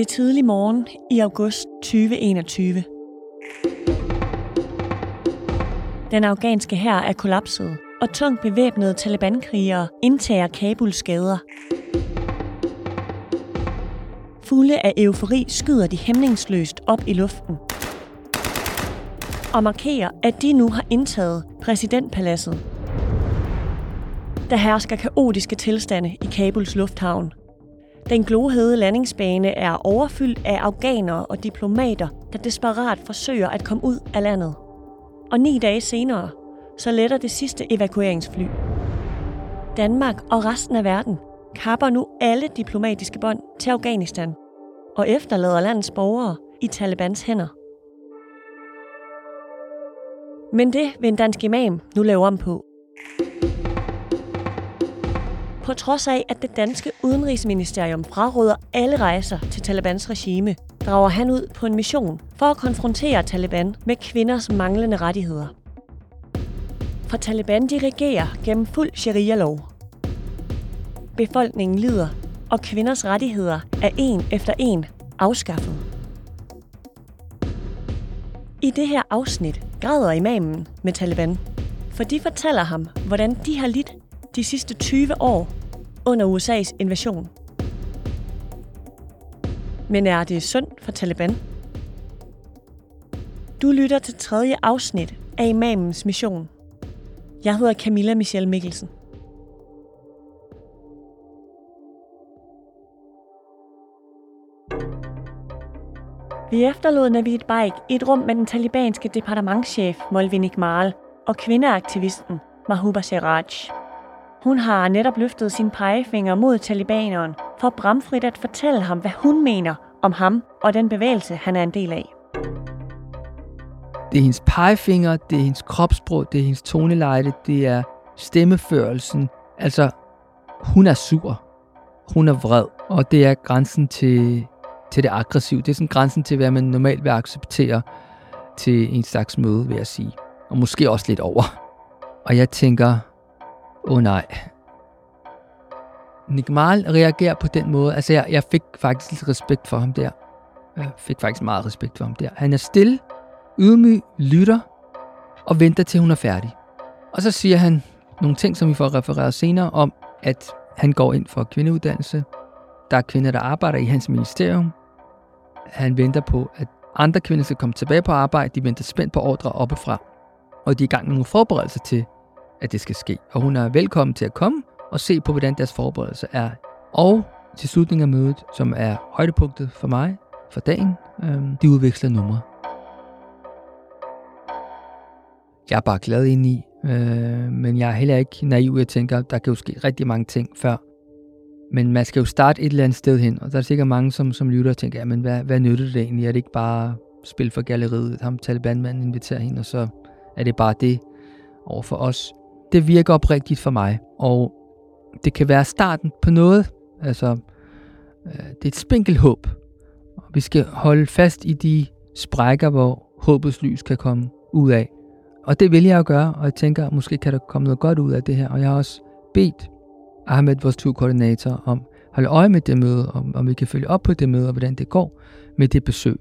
Det er tidlig morgen i august 2021. Den afghanske hær er kollapset, og tungt bevæbnede Taliban-krigere indtager Kabuls gader. Fulde af eufori skyder de hæmningsløst op i luften og markerer, at de nu har indtaget præsidentpaladset. Der hersker kaotiske tilstande i Kabuls lufthavn. Den glohede landingsbane er overfyldt af afghanere og diplomater, der desperat forsøger at komme ud af landet. Og ni dage senere, så letter det sidste evakueringsfly. Danmark og resten af verden kapper nu alle diplomatiske bånd til Afghanistan og efterlader landets borgere i Talibans hænder. Men det vil en dansk imam nu lave om på. På trods af, at det danske udenrigsministerium fraråder alle rejser til Talibans regime, drager han ud på en mission for at konfrontere Taliban med kvinders manglende rettigheder. For Taliban dirigerer gennem fuld sharia-lov. Befolkningen lider, og kvinders rettigheder er en efter en afskaffet. I det her afsnit græder imamen med Taliban, for de fortæller ham, hvordan de har lidt de sidste 20 år under USA's invasion. Men er det synd for Taliban? Du lytter til tredje afsnit af Imamens Mission. Jeg hedder Camilla Michelle Mikkelsen. Vi efterlod Navid Baik i et rum med den talibanske departementschef Molvin Iqmal og kvindeaktivisten Mahuba Siraj. Hun har netop løftet sin pegefinger mod talibaneren for bramfrit at fortælle ham, hvad hun mener om ham og den bevægelse, han er en del af. Det er hendes pegefinger, det er hendes kropssprog, det er hendes toneleje, det er stemmeførelsen. Altså, hun er sur. Hun er vred. Og det er grænsen til, til det aggressive. Det er sådan grænsen til, hvad man normalt vil acceptere til en slags møde, vil jeg sige. Og måske også lidt over. Og jeg tænker, åh oh, nej. Nigmal reagerer på den måde. Altså, jeg, jeg fik faktisk lidt respekt for ham der. Jeg fik faktisk meget respekt for ham der. Han er stille, ydmyg, lytter og venter til hun er færdig. Og så siger han nogle ting, som vi får refereret senere om, at han går ind for kvindeuddannelse. Der er kvinder, der arbejder i hans ministerium. Han venter på, at andre kvinder skal komme tilbage på arbejde. De venter spændt på ordre oppefra. Og de er i gang med nogle forberedelser til, at det skal ske. Og hun er velkommen til at komme og se på, hvordan deres forberedelse er. Og til slutningen af mødet, som er højdepunktet for mig, for dagen, øh, de udveksler numre. Jeg er bare glad ind i, øh, men jeg er heller ikke naiv. Jeg tænker, der kan jo ske rigtig mange ting før. Men man skal jo starte et eller andet sted hen, og der er sikkert mange, som, som lytter og tænker, men hvad, hvad nytter det egentlig? Er det ikke bare spil for galleriet? Ham Taliban-manden inviterer hende, og så er det bare det over for os. Det virker oprigtigt for mig, og det kan være starten på noget. Altså, øh, det er et spinkelt håb. Vi skal holde fast i de sprækker, hvor håbets lys kan komme ud af. Og det vil jeg jo gøre, og jeg tænker, at måske kan der komme noget godt ud af det her. Og jeg har også bedt Ahmed, vores to koordinator, om at holde øje med det møde, om, om vi kan følge op på det møde, og hvordan det går med det besøg.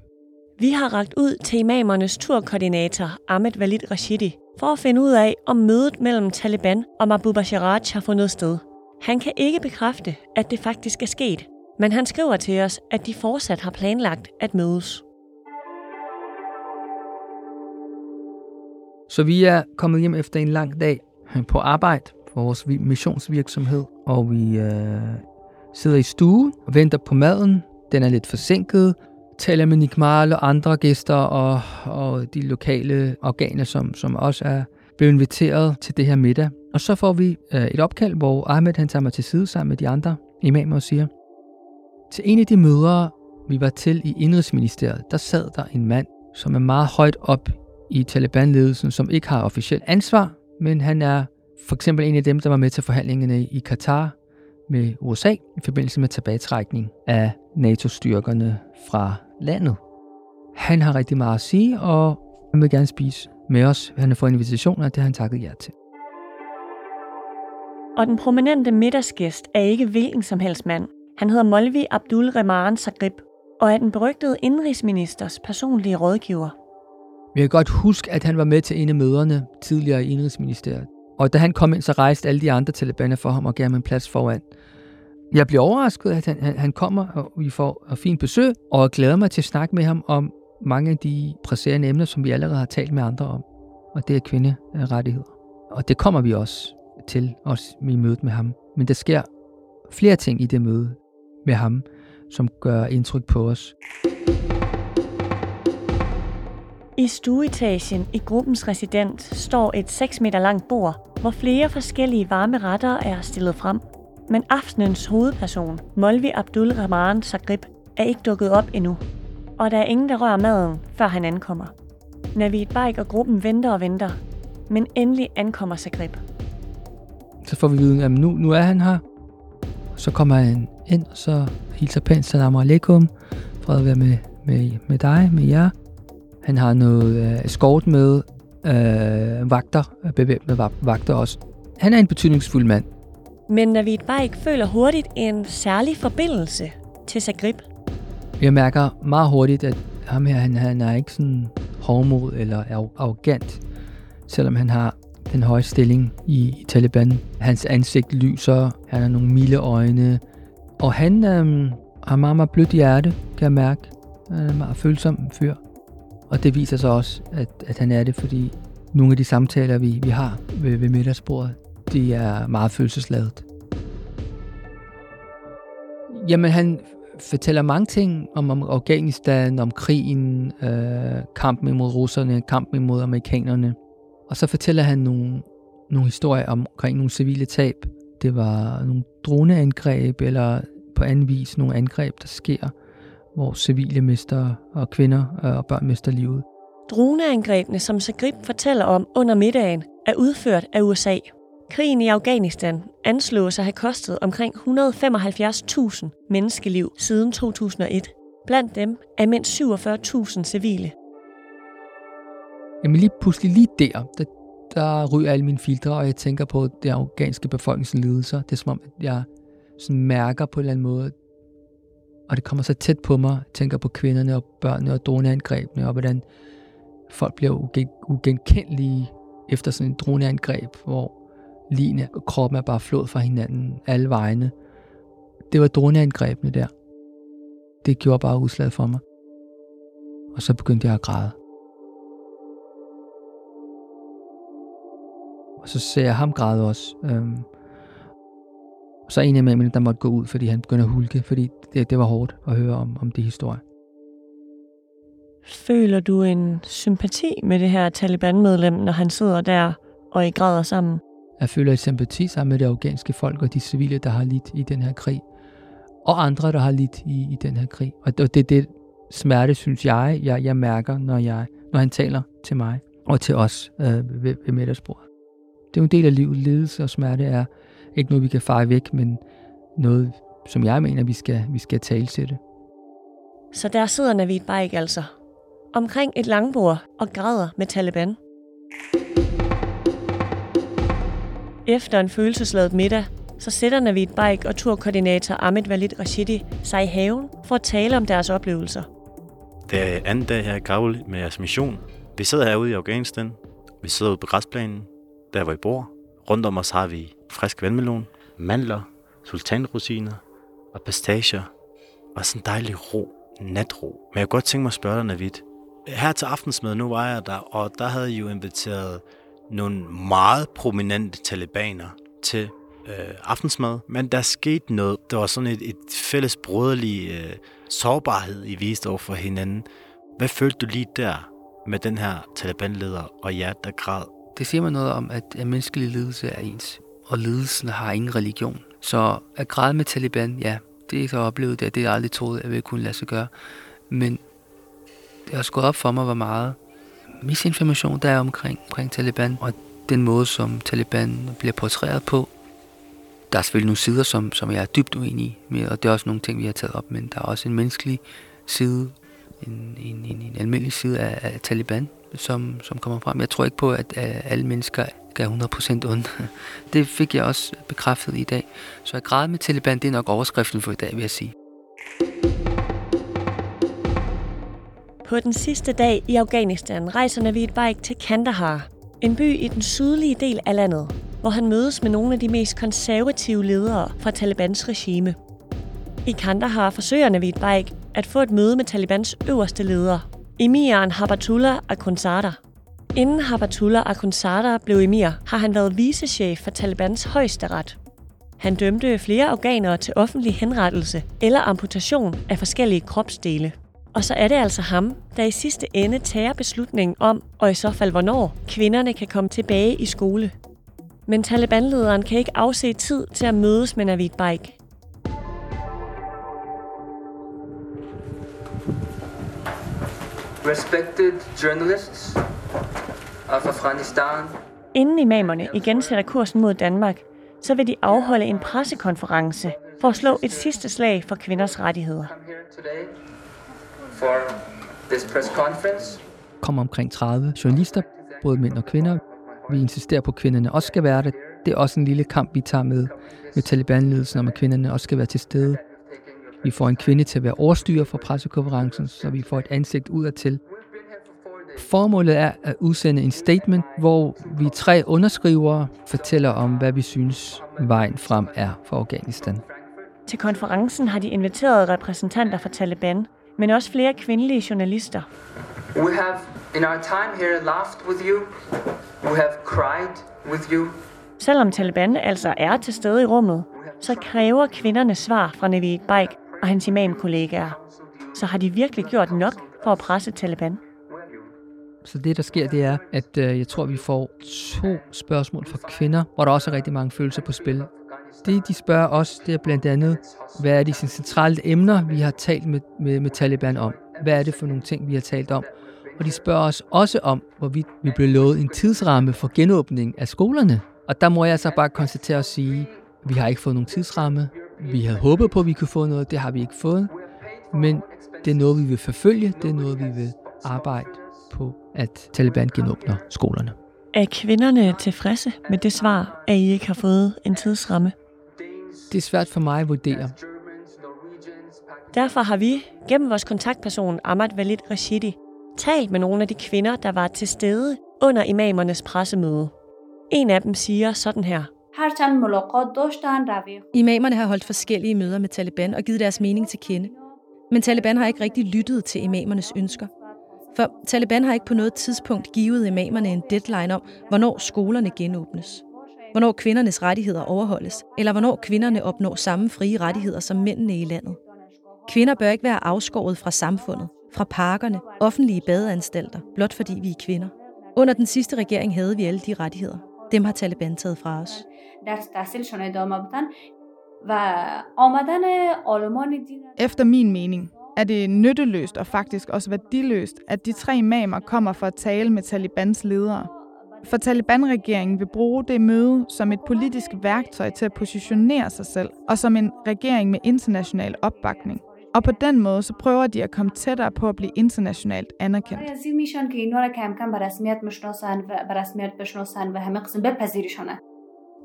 Vi har ragt ud til imamernes turkoordinator Ahmed Walid Rashidi for at finde ud af, om mødet mellem Taliban og Mahbub Siraj har fundet sted. Han kan ikke bekræfte, at det faktisk er sket, men han skriver til os, at de fortsat har planlagt at mødes. Så vi er kommet hjem efter en lang dag på arbejde for vores missionsvirksomhed, og vi øh, sidder i stue og venter på maden. Den er lidt forsinket. Taler med Nikmal og andre gæster og, og de lokale organer, som, som også er blevet inviteret til det her middag. Og så får vi øh, et opkald, hvor Ahmed han tager mig til side sammen med de andre imamer og siger, til en af de møder, vi var til i Indrigsministeriet, der sad der en mand, som er meget højt op i Taliban-ledelsen, som ikke har officielt ansvar, men han er for eksempel en af dem, der var med til forhandlingerne i Katar med USA i forbindelse med tilbagetrækning af NATO-styrkerne fra landet. Han har rigtig meget at sige, og han vil gerne spise med os. Han har fået invitationer, og det har han takket ja til. Og den prominente middagsgæst er ikke hvilken som helst mand. Han hedder Molvi Abdul Rehman Sagrib, og er den berygtede indrigsministers personlige rådgiver. Jeg kan godt huske, at han var med til en af møderne tidligere i Indrigsministeriet. Og da han kom ind, så rejste alle de andre talibaner for ham og gav ham en plads foran. Jeg bliver overrasket, at han, han, han kommer, og vi får et fint besøg, og jeg glæder mig til at snakke med ham om mange af de presserende emner, som vi allerede har talt med andre om. Og det er kvinderettigheder. Og det kommer vi også til, også i mødet med ham. Men der sker flere ting i det møde med ham, som gør indtryk på os. I stueetagen i gruppens resident står et 6 meter langt bord, hvor flere forskellige varme retter er stillet frem. Men aftenens hovedperson, Molvi Abdul Rahman Sagrib, er ikke dukket op endnu. Og der er ingen, der rører maden, før han ankommer. Navid Bike og gruppen venter og venter, men endelig ankommer Sagrib. Så får vi viden, at nu, nu er han her. Så kommer han ind, og så hilser pænt, salam alaikum, Fred at være med, med, med dig, med jer. Han har noget øh, skort med, øh, vagter, øh, bevæbnede vagter også. Han er en betydningsfuld mand. Men Navid Baik føler hurtigt en særlig forbindelse til Zagreb. Jeg mærker meget hurtigt, at ham her, han, han er ikke sådan hårdmod eller arrogant, selvom han har den høje stilling i, i Taliban. Hans ansigt lyser, han har nogle milde øjne, og han øhm, har meget, meget blødt hjerte, kan jeg mærke. Han er en meget følsom fyr. Og det viser sig også, at, at han er det, fordi nogle af de samtaler, vi, vi har ved, ved middagsbordet, de er meget følelsesladet. Jamen, han fortæller mange ting om, om Afghanistan, om krigen, øh, kampen imod russerne, kampen imod amerikanerne. Og så fortæller han nogle, nogle historier omkring nogle civile tab. Det var nogle droneangreb, eller på anden vis nogle angreb, der sker hvor civile mister og kvinder øh, og børn mister livet. Droneangrebene, som Sagrib fortæller om under middagen, er udført af USA. Krigen i Afghanistan anslås at have kostet omkring 175.000 menneskeliv siden 2001. Blandt dem er mindst 47.000 civile. Jamen lige pludselig lige der, der, der ryger alle mine filtre, og jeg tænker på det afghanske befolkningslidelser. Det er som om, at jeg sådan mærker på en eller anden måde, og det kommer så tæt på mig. Jeg tænker på kvinderne og børnene og droneangrebene, og hvordan folk bliver ugenkendelige efter sådan en droneangreb, hvor Line og kroppen er bare flået fra hinanden alle vegne. Det var droneangrebene der. Det gjorde bare udslag for mig. Og så begyndte jeg at græde. Og så ser jeg ham græde også. Øhm, og så en af mændene, der måtte gå ud, fordi han begyndte at hulke, fordi det, det var hårdt at høre om, om de historier. Føler du en sympati med det her Taliban-medlem, når han sidder der og I græder sammen? Jeg føler et sympati sammen med det afghanske folk og de civile, der har lidt i den her krig. Og andre, der har lidt i, i den her krig. Og det er det smerte, synes jeg, jeg, jeg mærker, når, jeg, når han taler til mig og til os øh, ved, ved middagsbordet. Det er jo en del af livet. Lidelse og smerte er ikke noget, vi kan fare væk, men noget, som jeg mener, vi skal, vi skal tale til det. Så der sidder Navid Baik altså omkring et langbord og græder med Taliban. Efter en følelsesladet middag, så sætter Navid Baik og turkoordinator Ahmed Walid Rashidi sig i haven for at tale om deres oplevelser. Det er anden dag her i Kabul med jeres mission. Vi sidder herude i Afghanistan. Vi sidder ude på græsplanen, der hvor I bor. Rundt om os har vi frisk vandmelon, mandler, sultanrosiner og pistacher, og sådan en dejlig ro, natro. Men jeg kunne godt tænke mig at spørge dig, Navid. Her til aftensmad, nu var jeg der, og der havde I jo inviteret nogle meget prominente talibaner til øh, aftensmad, men der skete noget. Der var sådan et, et fælles broderlig øh, sårbarhed, I viste over for hinanden. Hvad følte du lige der med den her talibanleder og jer, der græd? Det siger mig noget om, at, at menneskelig lidelse er ens og lidelsen har ingen religion. Så at græde med Taliban, ja, det er så oplevet det, det jeg aldrig troede, at ville kunne lade sig gøre. Men det har skåret op for mig, hvor meget misinformation der er omkring, omkring Taliban, og den måde, som Taliban bliver portrætteret på. Der er selvfølgelig nogle sider, som, som jeg er dybt uenig med, og det er også nogle ting, vi har taget op, men der er også en menneskelig side, en, en, en, en almindelig side af, af Taliban, som, som kommer frem. Jeg tror ikke på, at, at alle mennesker er 100% onde. Det fik jeg også bekræftet i dag. Så at græde med Taliban, det er nok overskriften for i dag, vil jeg sige. På den sidste dag i Afghanistan rejser Navid Baik til Kandahar, en by i den sydlige del af landet, hvor han mødes med nogle af de mest konservative ledere fra Talibans regime. I Kandahar forsøger Navid Baik at få et møde med Talibans øverste leder, emiren Habatullah Akhundzada. Inden Habatullah Akhundzada blev emir, har han været vicechef for Talibans højesteret. Han dømte flere afghanere til offentlig henrettelse eller amputation af forskellige kropsdele. Og så er det altså ham, der i sidste ende tager beslutningen om, og i så fald hvornår, kvinderne kan komme tilbage i skole. Men Taliban-lederen kan ikke afse tid til at mødes med Navid Baik. Respected journalists of Afghanistan. Inden imamerne igen sætter kursen mod Danmark, så vil de afholde en pressekonference for at slå et sidste slag for kvinders rettigheder. For this press conference. Kommer omkring 30 journalister, både mænd og kvinder. Vi insisterer på, at kvinderne også skal være det. Det er også en lille kamp, vi tager med, med Taliban-ledelsen, om at kvinderne også skal være til stede. Vi får en kvinde til at være overstyrer for pressekonferencen, så vi får et ansigt udadtil. Formålet er at udsende en statement, hvor vi tre underskrivere fortæller om, hvad vi synes vejen frem er for Afghanistan. Til konferencen har de inviteret repræsentanter for Taliban, men også flere kvindelige journalister. We have in our time here laughed with you. We have cried with you. Selvom Taliban altså er til stede i rummet, så kræver kvinderne svar fra Navid Baik og hans imamkollegaer. Så har de virkelig gjort nok for at presse Taliban? Så det, der sker, det er, at øh, jeg tror, vi får to spørgsmål fra kvinder, hvor der også er rigtig mange følelser på spil. Det, de spørger os, det er blandt andet, hvad er de centrale emner, vi har talt med, med, med Taliban om? Hvad er det for nogle ting, vi har talt om? Og de spørger os også om, hvorvidt vi blev lovet en tidsramme for genåbning af skolerne. Og der må jeg så bare konstatere og sige, vi har ikke fået nogen tidsramme. Vi havde håbet på, at vi kunne få noget, det har vi ikke fået. Men det er noget, vi vil forfølge, det er noget, vi vil arbejde på, at Taliban genåbner skolerne. Er kvinderne tilfredse med det svar, at I ikke har fået en tidsramme? Det er svært for mig at vurdere. Derfor har vi, gennem vores kontaktperson Ahmad Walid Rashidi, talt med nogle af de kvinder, der var til stede under imamernes pressemøde. En af dem siger sådan her. Imamerne har holdt forskellige møder med Taliban og givet deres mening til kende. Men Taliban har ikke rigtig lyttet til imamernes ønsker. For Taliban har ikke på noget tidspunkt givet imamerne en deadline om, hvornår skolerne genåbnes. Hvornår kvindernes rettigheder overholdes, eller hvornår kvinderne opnår samme frie rettigheder som mændene i landet. Kvinder bør ikke være afskåret fra samfundet, fra parkerne, offentlige badeanstalter, blot fordi vi er kvinder. Under den sidste regering havde vi alle de rettigheder. Dem har Taliban taget fra os. Efter min mening er det nytteløst og faktisk også værdiløst, at de tre imamer kommer for at tale med Talibans ledere. For Taliban-regeringen vil bruge det møde som et politisk værktøj til at positionere sig selv, og som en regering med international opbakning. Og på den måde så prøver de at komme tættere på at blive internationalt anerkendt.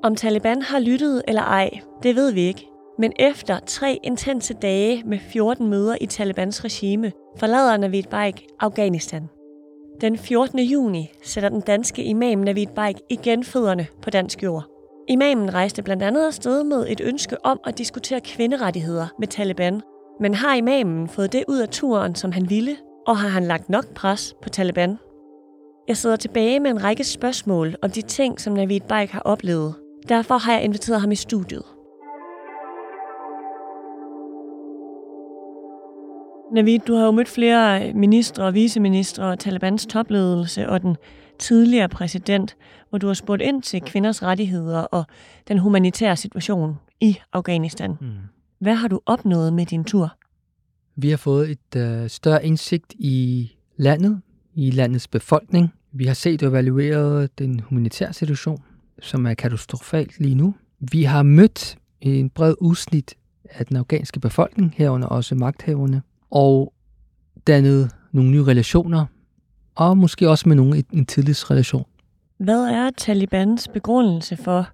Om Taliban har lyttet eller ej, det ved vi ikke. Men efter tre intense dage med 14 møder i Talibans regime, forlader Navid Baik Afghanistan. Den 14. juni sætter den danske imam Navid Baik igen fødderne på dansk jord. Imamen rejste blandt andet afsted med et ønske om at diskutere kvinderettigheder med Taliban. Men har imamen fået det ud af turen, som han ville, og har han lagt nok pres på Taliban? Jeg sidder tilbage med en række spørgsmål om de ting, som Navid Baik har oplevet. Derfor har jeg inviteret ham i studiet. Navid, du har jo mødt flere ministre og viceministre og Talibans topledelse og den tidligere præsident, hvor du har spurgt ind til kvinders rettigheder og den humanitære situation i Afghanistan. Mm. Hvad har du opnået med din tur? Vi har fået et øh, større indsigt i landet, i landets befolkning. Vi har set og evalueret den humanitære situation, som er katastrofalt lige nu. Vi har mødt en bred udsnit af den afghanske befolkning, herunder også magthaverne, og dannet nogle nye relationer, og måske også med nogen en tillidsrelation. Hvad er Talibans begrundelse for,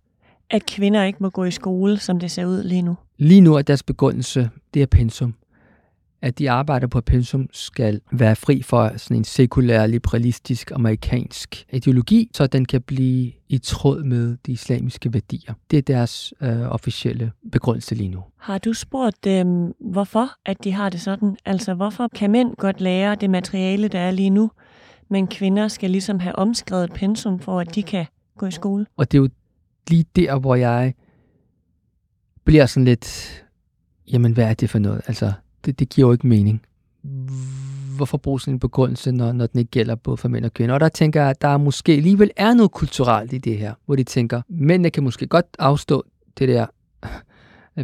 at kvinder ikke må gå i skole, som det ser ud lige nu? Lige nu er deres begrundelse, det er pensum. At de arbejder på pensum skal være fri for sådan en sekulær, liberalistisk, amerikansk ideologi, så den kan blive i tråd med de islamiske værdier. Det er deres øh, officielle begrundelse lige nu. Har du spurgt dem, hvorfor at de har det sådan? Altså, hvorfor kan mænd godt lære det materiale, der er lige nu, men kvinder skal ligesom have omskrevet pensum for, at de kan gå i skole? Og det er jo lige der, hvor jeg bliver sådan lidt, jamen hvad er det for noget? Altså, det, det giver jo ikke mening. Hvorfor bruge sådan en begrundelse, når, når den ikke gælder både for mænd og kvinder? Og der tænker jeg, at der måske alligevel er noget kulturelt i det her, hvor de tænker, mændene kan måske godt afstå det der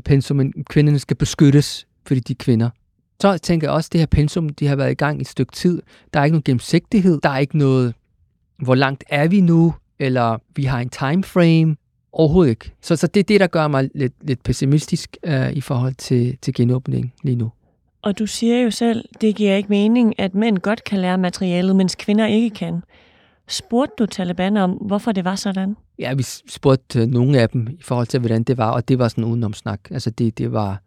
pensum, men kvinderne skal beskyttes, fordi de er kvinder. Så tænker jeg også, at det her pensum, de har været i gang i et stykke tid. Der er ikke nogen gennemsigtighed. Der er ikke noget, hvor langt er vi nu? Eller vi har en time frame. Overhovedet ikke. Så, så det er det, der gør mig lidt, lidt pessimistisk øh, i forhold til, til genåbning lige nu. Og du siger jo selv, det giver ikke mening, at mænd godt kan lære materialet, mens kvinder ikke kan. Spurgte du Taliban om, hvorfor det var sådan? Ja, vi spurgte nogle af dem i forhold til, hvordan det var, og det var sådan udenomsnak. Altså det, det var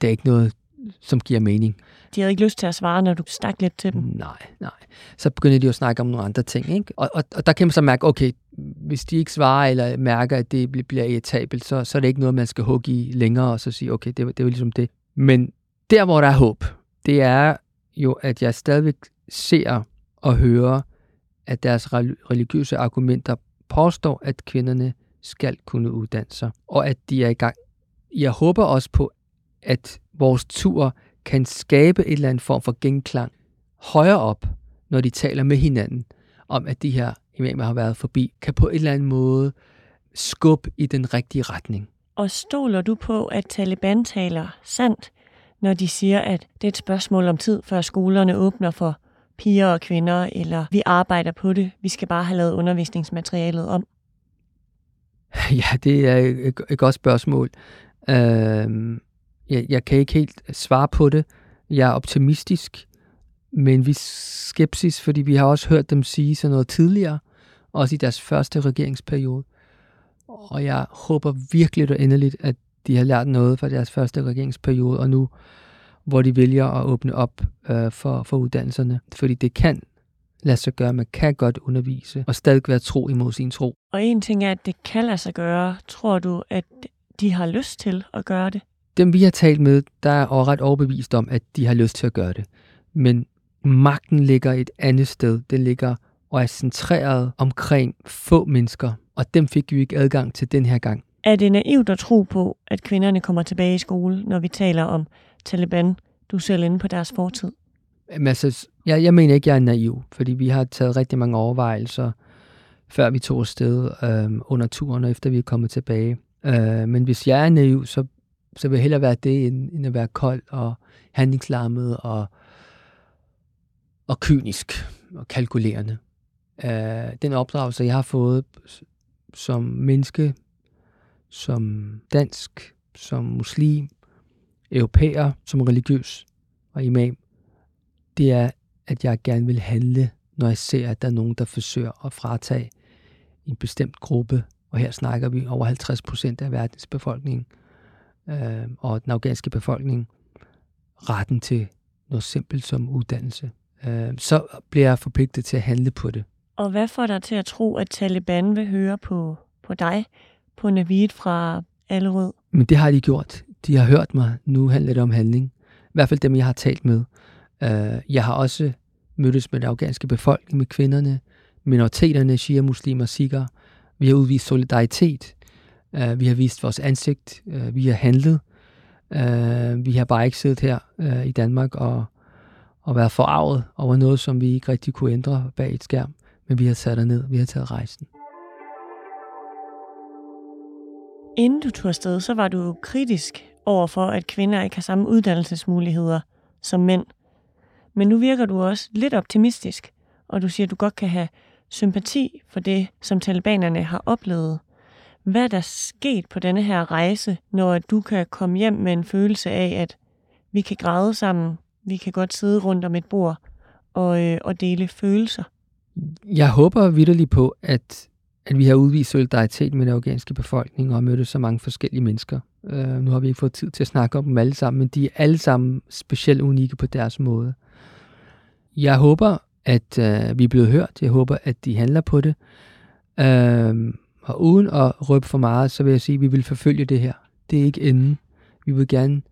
det er ikke noget, som giver mening. De havde ikke lyst til at svare, når du stak lidt til dem? Nej, nej. Så begyndte de at snakke om nogle andre ting. Ikke? Og, og, og der kan man så mærke, okay, hvis de ikke svarer eller mærker, at det bliver irritabelt, så, så er det ikke noget, man skal hugge i længere og så sige, okay, det, det var ligesom det. Men der, hvor der er håb, det er jo, at jeg stadigvæk ser og hører, at deres religiøse argumenter påstår, at kvinderne skal kunne uddanne sig, og at de er i gang. Jeg håber også på, at vores tur kan skabe et eller andet form for genklang højere op, når de taler med hinanden, om at de her imamer har været forbi, kan på en eller anden måde skubbe i den rigtige retning. Og stoler du på, at Taliban taler sandt, når de siger, at det er et spørgsmål om tid, før skolerne åbner for piger og kvinder, eller vi arbejder på det, vi skal bare have lavet undervisningsmaterialet om? Ja, det er et, godt spørgsmål. Øh, jeg, jeg kan ikke helt svare på det. Jeg er optimistisk, men vi er skepsis, fordi vi har også hørt dem sige sådan noget tidligere, også i deres første regeringsperiode. Og jeg håber virkelig og endeligt, at de har lært noget fra deres første regeringsperiode, og nu hvor de vælger at åbne op øh, for, for uddannelserne. Fordi det kan lade sig gøre, man kan godt undervise og stadig være tro imod sin tro. Og en ting er, at det kan lade sig gøre. Tror du, at de har lyst til at gøre det? Dem vi har talt med, der er ret overbevist om, at de har lyst til at gøre det. Men magten ligger et andet sted. Den ligger og er centreret omkring få mennesker, og dem fik vi ikke adgang til den her gang. Er det naivt at tro på, at kvinderne kommer tilbage i skole, når vi taler om Taliban? Du er selv inde på deres fortid. Jamen, altså, jeg, jeg mener ikke, jeg er naiv, fordi vi har taget rigtig mange overvejelser, før vi tog afsted øh, under turen, og efter vi er kommet tilbage. Øh, men hvis jeg er naiv, så, så vil jeg hellere være det, end, end at være kold og handlingslammet og, og kynisk og kalkulerende. Øh, den opdragelse, jeg har fået som menneske, som dansk, som muslim, europæer, som religiøs og imam, det er, at jeg gerne vil handle, når jeg ser, at der er nogen, der forsøger at fratage en bestemt gruppe, og her snakker vi over 50 procent af verdens befolkning, øh, og den afghanske befolkning, retten til noget simpelt som uddannelse. Øh, så bliver jeg forpligtet til at handle på det. Og hvad får dig til at tro, at Taliban vil høre på, på dig, på Navid fra Allerød? Men det har de gjort. De har hørt mig. Nu handler det om handling. I hvert fald dem, jeg har talt med. Øh, jeg har også mødtes med den afghanske befolkning, med kvinderne, minoriteterne, shia, muslimer, sikher. Vi har udvist solidaritet. Øh, vi har vist vores ansigt. Øh, vi har handlet. Vi har bare ikke siddet her i Danmark og, og været forarvet over noget, som vi ikke rigtig kunne ændre bag et skærm. Men vi har sat ned. Vi har taget rejsen. Inden du tog afsted, så var du kritisk over for, at kvinder ikke har samme uddannelsesmuligheder som mænd. Men nu virker du også lidt optimistisk, og du siger, at du godt kan have sympati for det, som talibanerne har oplevet. Hvad er der sket på denne her rejse, når du kan komme hjem med en følelse af, at vi kan græde sammen, vi kan godt sidde rundt om et bord og, øh, og dele følelser? Jeg håber vidderligt på, at at vi har udvist solidaritet med den afghanske befolkning og mødt så mange forskellige mennesker. Øh, nu har vi ikke fået tid til at snakke om dem alle sammen, men de er alle sammen specielt unikke på deres måde. Jeg håber, at øh, vi er blevet hørt. Jeg håber, at de handler på det. Øh, og uden at røbe for meget, så vil jeg sige, at vi vil forfølge det her. Det er ikke enden. Vi vil gerne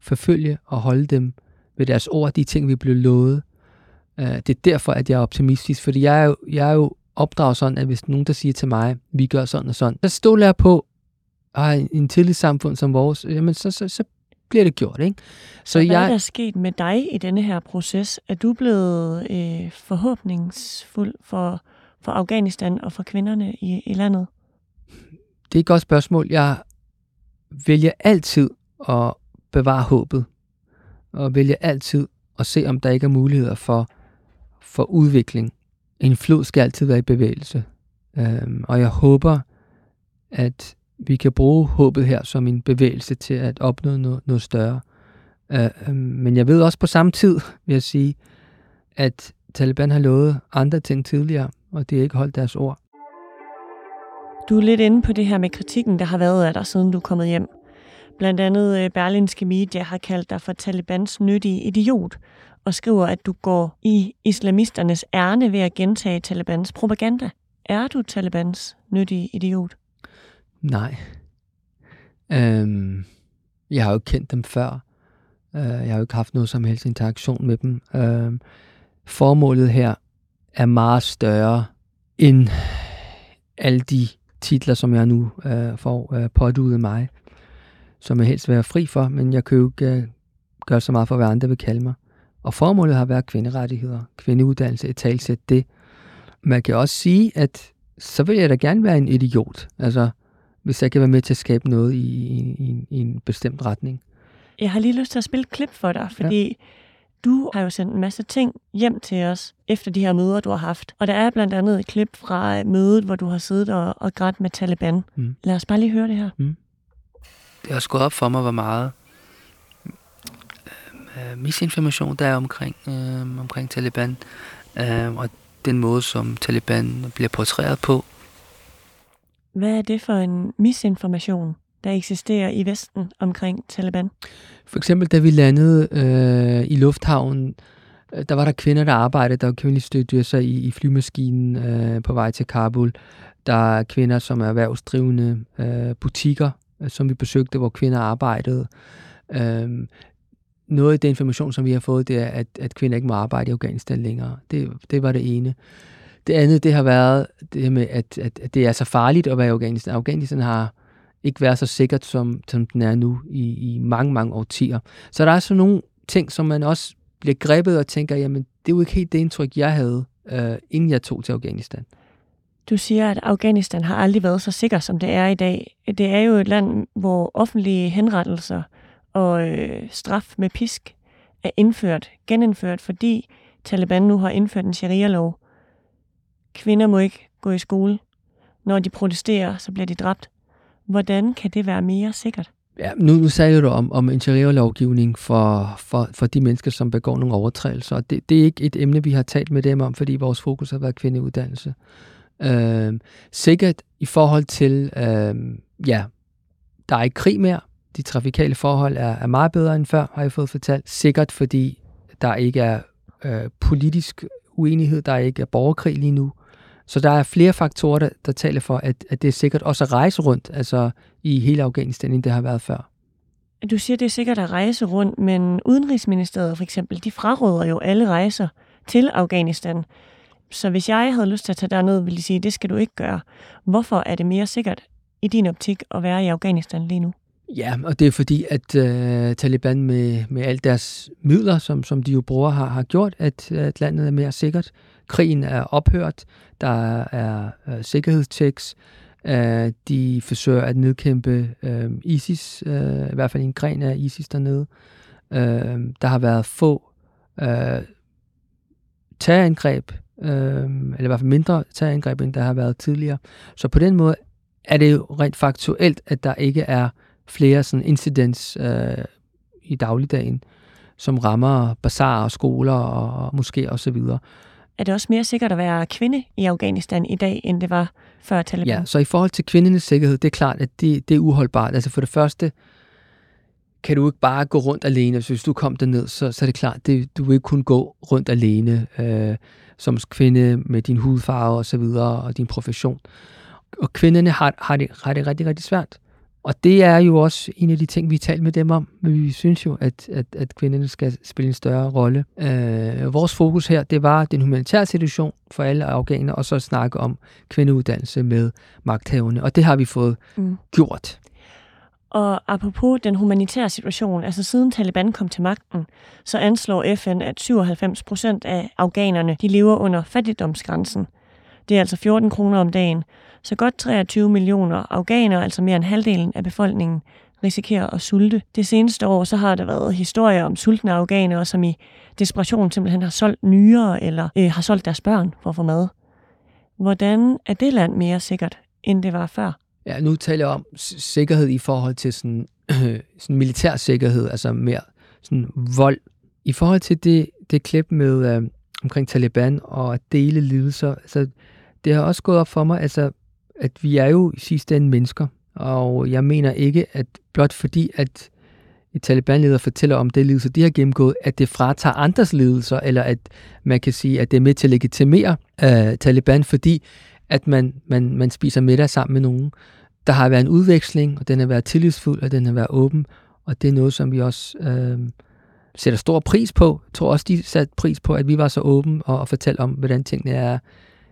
forfølge og holde dem ved deres ord, de ting, vi blev lovet. Øh, det er derfor, at jeg er optimistisk, fordi jeg er jo, jeg er jo opdraget sådan, at hvis nogen, der siger til mig, vi gør sådan og sådan, så stoler jeg på, at en tillidssamfund som vores, jamen så, så, så bliver det gjort. Ikke? Så Hvad jeg, er der sket med dig i denne her proces? Er du blevet øh, forhåbningsfuld for, for Afghanistan og for kvinderne i, i landet? Det er et godt spørgsmål. Jeg vælger altid at bevare håbet, og vælger altid at se, om der ikke er muligheder for, for udvikling. En flod skal altid være i bevægelse. Øhm, og jeg håber, at vi kan bruge håbet her som en bevægelse til at opnå noget, noget større. Øh, øhm, men jeg ved også på samme tid, vil jeg sige, at Taliban har lovet andre ting tidligere, og det har ikke holdt deres ord. Du er lidt inde på det her med kritikken, der har været af dig, siden du er kommet hjem. Blandt andet øh, Berlinske Media har kaldt dig for Talibans nyttige idiot, og skriver, at du går i islamisternes ærne ved at gentage Talibans propaganda. Er du Talibans nyttige idiot? Nej. Øhm, jeg har jo kendt dem før. Øh, jeg har jo ikke haft noget som helst interaktion med dem. Øh, formålet her er meget større end alle de titler, som jeg nu øh, får øh, pådudet mig, som jeg helst vil være fri for, men jeg kan jo ikke øh, gøre så meget for, hvad andre vil kalde mig. Og formålet har været kvinderettigheder, kvindeuddannelse, et talsæt det. Man kan også sige, at så vil jeg da gerne være en idiot, altså hvis jeg kan være med til at skabe noget i, i, i, i en bestemt retning. Jeg har lige lyst til at spille et klip for dig, fordi ja. Du har jo sendt en masse ting hjem til os efter de her møder, du har haft. Og der er blandt andet et klip fra mødet, hvor du har siddet og, og grædt med Taliban. Mm. Lad os bare lige høre det her. Mm. Det har skåret op for mig, hvor meget øh, misinformation der er omkring, øh, omkring Taliban. Øh, og den måde, som Taliban bliver portrætteret på. Hvad er det for en misinformation? der eksisterer i Vesten omkring Taliban? For eksempel, da vi landede øh, i lufthavnen, øh, der var der kvinder, der arbejdede, der var kvindelige sig i, i flymaskinen øh, på vej til Kabul. Der er kvinder, som er erhvervsdrivende øh, butikker, øh, som vi besøgte, hvor kvinder arbejdede. Øh, noget af den information, som vi har fået, det er, at, at kvinder ikke må arbejde i Afghanistan længere. Det, det var det ene. Det andet, det har været det med, at, at, at det er så farligt at være i Afghanistan. Afghanistan har ikke været så sikkert, som, som den er nu i, i mange, mange årtier. Så der er sådan nogle ting, som man også bliver grebet og tænker, jamen, det er jo ikke helt det indtryk, jeg havde, øh, inden jeg tog til Afghanistan. Du siger, at Afghanistan har aldrig været så sikker, som det er i dag. Det er jo et land, hvor offentlige henrettelser og øh, straf med pisk er indført, genindført, fordi Taliban nu har indført en sharia-lov. Kvinder må ikke gå i skole. Når de protesterer, så bliver de dræbt. Hvordan kan det være mere sikkert? Ja, nu, nu sagde du om, om interiørlovgivning for, for, for de mennesker, som begår nogle overtrædelser. Det, det er ikke et emne, vi har talt med dem om, fordi vores fokus har været kvindeuddannelse. Øh, sikkert i forhold til, øh, ja, der er ikke krig mere. De trafikale forhold er, er meget bedre end før, har jeg fået fortalt. Sikkert fordi der ikke er øh, politisk uenighed, der ikke er borgerkrig lige nu. Så der er flere faktorer, der, der taler for, at, at det er sikkert også at rejse rundt altså i hele Afghanistan, end det har været før. Du siger, det er sikkert at rejse rundt, men Udenrigsministeriet for eksempel, de fraråder jo alle rejser til Afghanistan. Så hvis jeg havde lyst til at tage derned, ville de sige, det skal du ikke gøre. Hvorfor er det mere sikkert i din optik at være i Afghanistan lige nu? Ja, og det er fordi, at øh, Taliban med, med alle deres midler, som, som de jo bruger, har, har gjort, at, at landet er mere sikkert. Krigen er ophørt, der er uh, sikkerhedstjeks, øh, de forsøger at nedkæmpe øh, ISIS, øh, i hvert fald en gren af ISIS dernede. Øh, der har været få øh, terrorangreb, øh, eller i hvert fald mindre terrorangreb, end der har været tidligere. Så på den måde er det jo rent faktuelt, at der ikke er flere sådan incidents øh, i dagligdagen, som rammer bazarer, skoler og måske og så videre. Er det også mere sikkert at være kvinde i Afghanistan i dag, end det var før Taliban? Ja, så i forhold til kvindernes sikkerhed, det er klart, at det, det er uholdbart. Altså for det første, kan du ikke bare gå rundt alene. Så hvis du kom derned, så, så er det klart, det, du vil ikke kunne gå rundt alene øh, som kvinde med din hudfarve og så videre, og din profession. Og kvinderne har, har, det, har det rigtig, rigtig svært. Og det er jo også en af de ting, vi taler med dem om. Men vi synes jo, at, at, at kvinderne skal spille en større rolle. Øh, vores fokus her, det var den humanitære situation for alle afghanere, og så snakke om kvindeuddannelse med magthaverne. Og det har vi fået mm. gjort. Og apropos den humanitære situation, altså siden Taliban kom til magten, så anslår FN, at 97 procent af afghanerne de lever under fattigdomsgrænsen. Det er altså 14 kroner om dagen. Så godt 23 millioner afghanere, altså mere end halvdelen af befolkningen, risikerer at sulte. Det seneste år så har der været historier om sultne afghanere, som i desperation simpelthen har solgt nyere eller øh, har solgt deres børn for at få mad. Hvordan er det land mere sikkert, end det var før? Ja, nu taler jeg om sikkerhed i forhold til sådan, øh, sådan militær sikkerhed, altså mere sådan vold. I forhold til det, det klip med øh, omkring Taliban og at dele lidelser, altså, det har også gået op for mig, altså, at vi er jo i sidste ende mennesker, og jeg mener ikke, at blot fordi, at et talibanleder fortæller om det lidelse, de har gennemgået, at det fratager andres lidelser, eller at man kan sige, at det er med til at legitimere uh, Taliban, fordi at man, man, man spiser middag sammen med nogen. Der har været en udveksling, og den har været tillidsfuld, og den har været åben, og det er noget, som vi også øh, sætter stor pris på. Jeg tror også, de satte pris på, at vi var så åbne og, og fortalte om, hvordan tingene er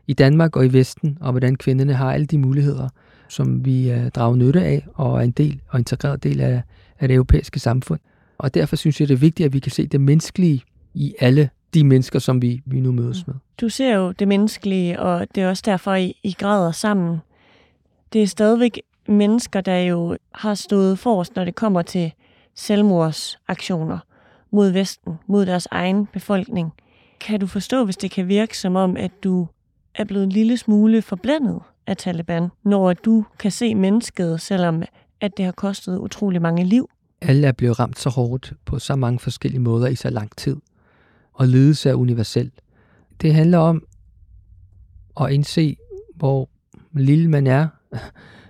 i Danmark og i Vesten, og hvordan kvinderne har alle de muligheder, som vi øh, drager nytte af, og er en del og integreret del af, af det europæiske samfund. Og derfor synes jeg, det er vigtigt, at vi kan se det menneskelige i alle de mennesker, som vi, vi nu mødes med. Du ser jo det menneskelige, og det er også derfor, I, I græder sammen. Det er stadigvæk mennesker, der jo har stået forrest, når det kommer til selvmordsaktioner mod Vesten, mod deres egen befolkning. Kan du forstå, hvis det kan virke som om, at du er blevet en lille smule forblændet af Taliban, når du kan se mennesket, selvom at det har kostet utrolig mange liv? Alle er blevet ramt så hårdt på så mange forskellige måder i så lang tid og ledelse er universel. Det handler om at indse, hvor lille man er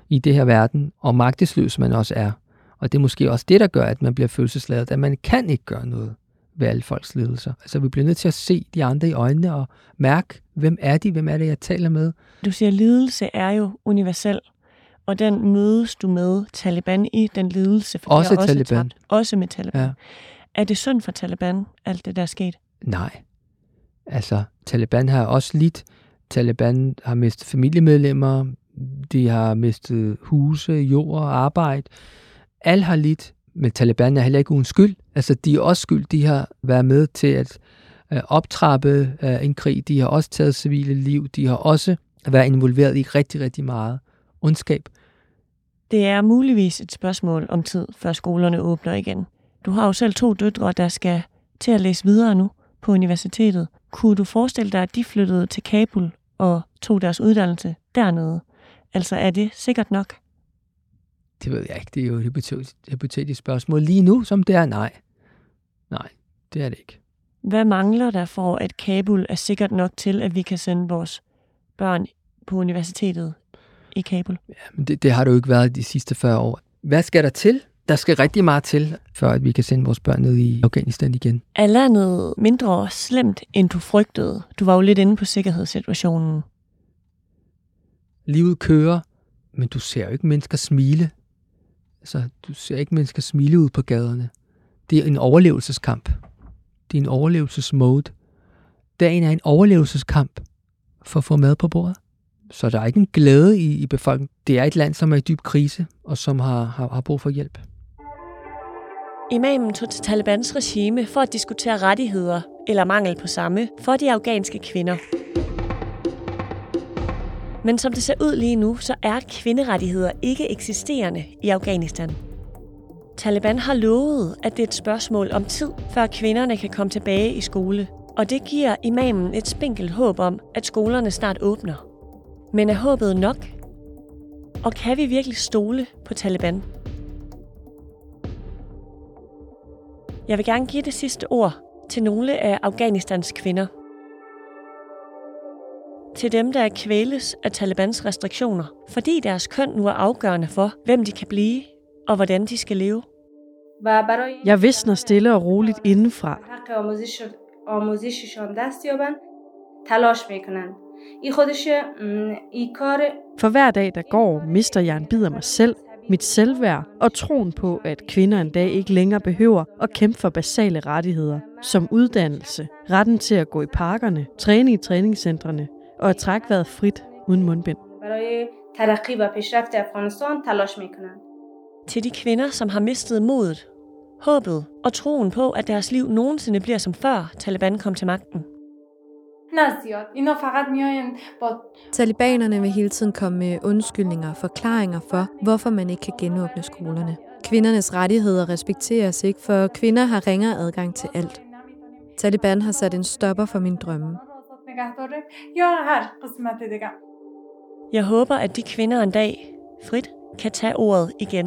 i det her verden, og magtesløs man også er. Og det er måske også det, der gør, at man bliver følelsesladet, at man kan ikke gøre noget ved alle folks ledelser. Altså, vi bliver nødt til at se de andre i øjnene og mærke, hvem er de, hvem er det, jeg taler med. Du siger, at lidelse er jo universel, og den mødes du med Taliban i, den lidelse. For også, også Taliban. Tabt, også med Taliban. Ja. Er det synd for Taliban, alt det, der er sket? Nej. Altså, Taliban har også lidt. Taliban har mistet familiemedlemmer, de har mistet huse, jord og arbejde. Alle har lidt, men Taliban er heller ikke uden skyld. Altså, de er også skyld. De har været med til at øh, optrappe øh, en krig. De har også taget civile liv. De har også været involveret i rigtig, rigtig meget ondskab. Det er muligvis et spørgsmål om tid, før skolerne åbner igen. Du har jo selv to døtre, der skal til at læse videre nu på universitetet. Kunne du forestille dig, at de flyttede til Kabul og tog deres uddannelse dernede? Altså er det sikkert nok? Det ved jeg ikke. Det er jo et hypotetisk spørgsmål. Lige nu, som det er, nej. Nej, det er det ikke. Hvad mangler der for, at Kabul er sikkert nok til, at vi kan sende vores børn på universitetet i Kabul? Ja, men det, det har det jo ikke været de sidste 40 år. Hvad skal der til, der skal rigtig meget til, før at vi kan sende vores børn ned i Afghanistan igen. Er landet mindre slemt, end du frygtede? Du var jo lidt inde på sikkerhedssituationen. Livet kører, men du ser jo ikke mennesker smile. Altså, du ser ikke mennesker smile ud på gaderne. Det er en overlevelseskamp. Det er en overlevelsesmode. Dagen er en overlevelseskamp for at få mad på bordet. Så der er ikke en glæde i, i befolkningen. Det er et land, som er i dyb krise, og som har, har, har brug for hjælp. Imamen tog til Talibans regime for at diskutere rettigheder, eller mangel på samme, for de afghanske kvinder. Men som det ser ud lige nu, så er kvinderettigheder ikke eksisterende i Afghanistan. Taliban har lovet, at det er et spørgsmål om tid, før kvinderne kan komme tilbage i skole. Og det giver imamen et spinkelt håb om, at skolerne snart åbner. Men er håbet nok? Og kan vi virkelig stole på Taliban? Jeg vil gerne give det sidste ord til nogle af Afghanistans kvinder. Til dem, der kvæles af Talibans restriktioner, fordi deres køn nu er afgørende for, hvem de kan blive og hvordan de skal leve. Jeg visner stille og roligt indenfra. For hver dag, der går, mister jeg en bid af mig selv, mit selvværd og troen på, at kvinder en dag ikke længere behøver at kæmpe for basale rettigheder, som uddannelse, retten til at gå i parkerne, træne i træningscentrene og at trække vejret frit uden mundbind. Til de kvinder, som har mistet modet, håbet og troen på, at deres liv nogensinde bliver som før Taliban kom til magten. Talibanerne vil hele tiden komme med undskyldninger og forklaringer for, hvorfor man ikke kan genåbne skolerne. Kvindernes rettigheder respekteres ikke, for kvinder har ringere adgang til alt. Taliban har sat en stopper for min drømme. Jeg håber, at de kvinder en dag frit kan tage ordet igen.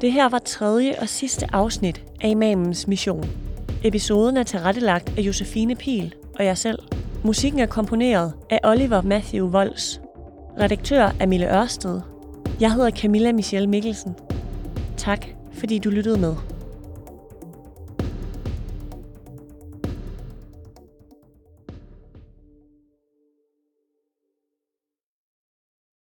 Det her var tredje og sidste afsnit af Imamens Mission. Episoden er tilrettelagt af Josefine Pil og jeg selv. Musikken er komponeret af Oliver Matthew Vols. Redaktør er Mille Ørsted. Jeg hedder Camilla Michelle Mikkelsen. Tak, fordi du lyttede med.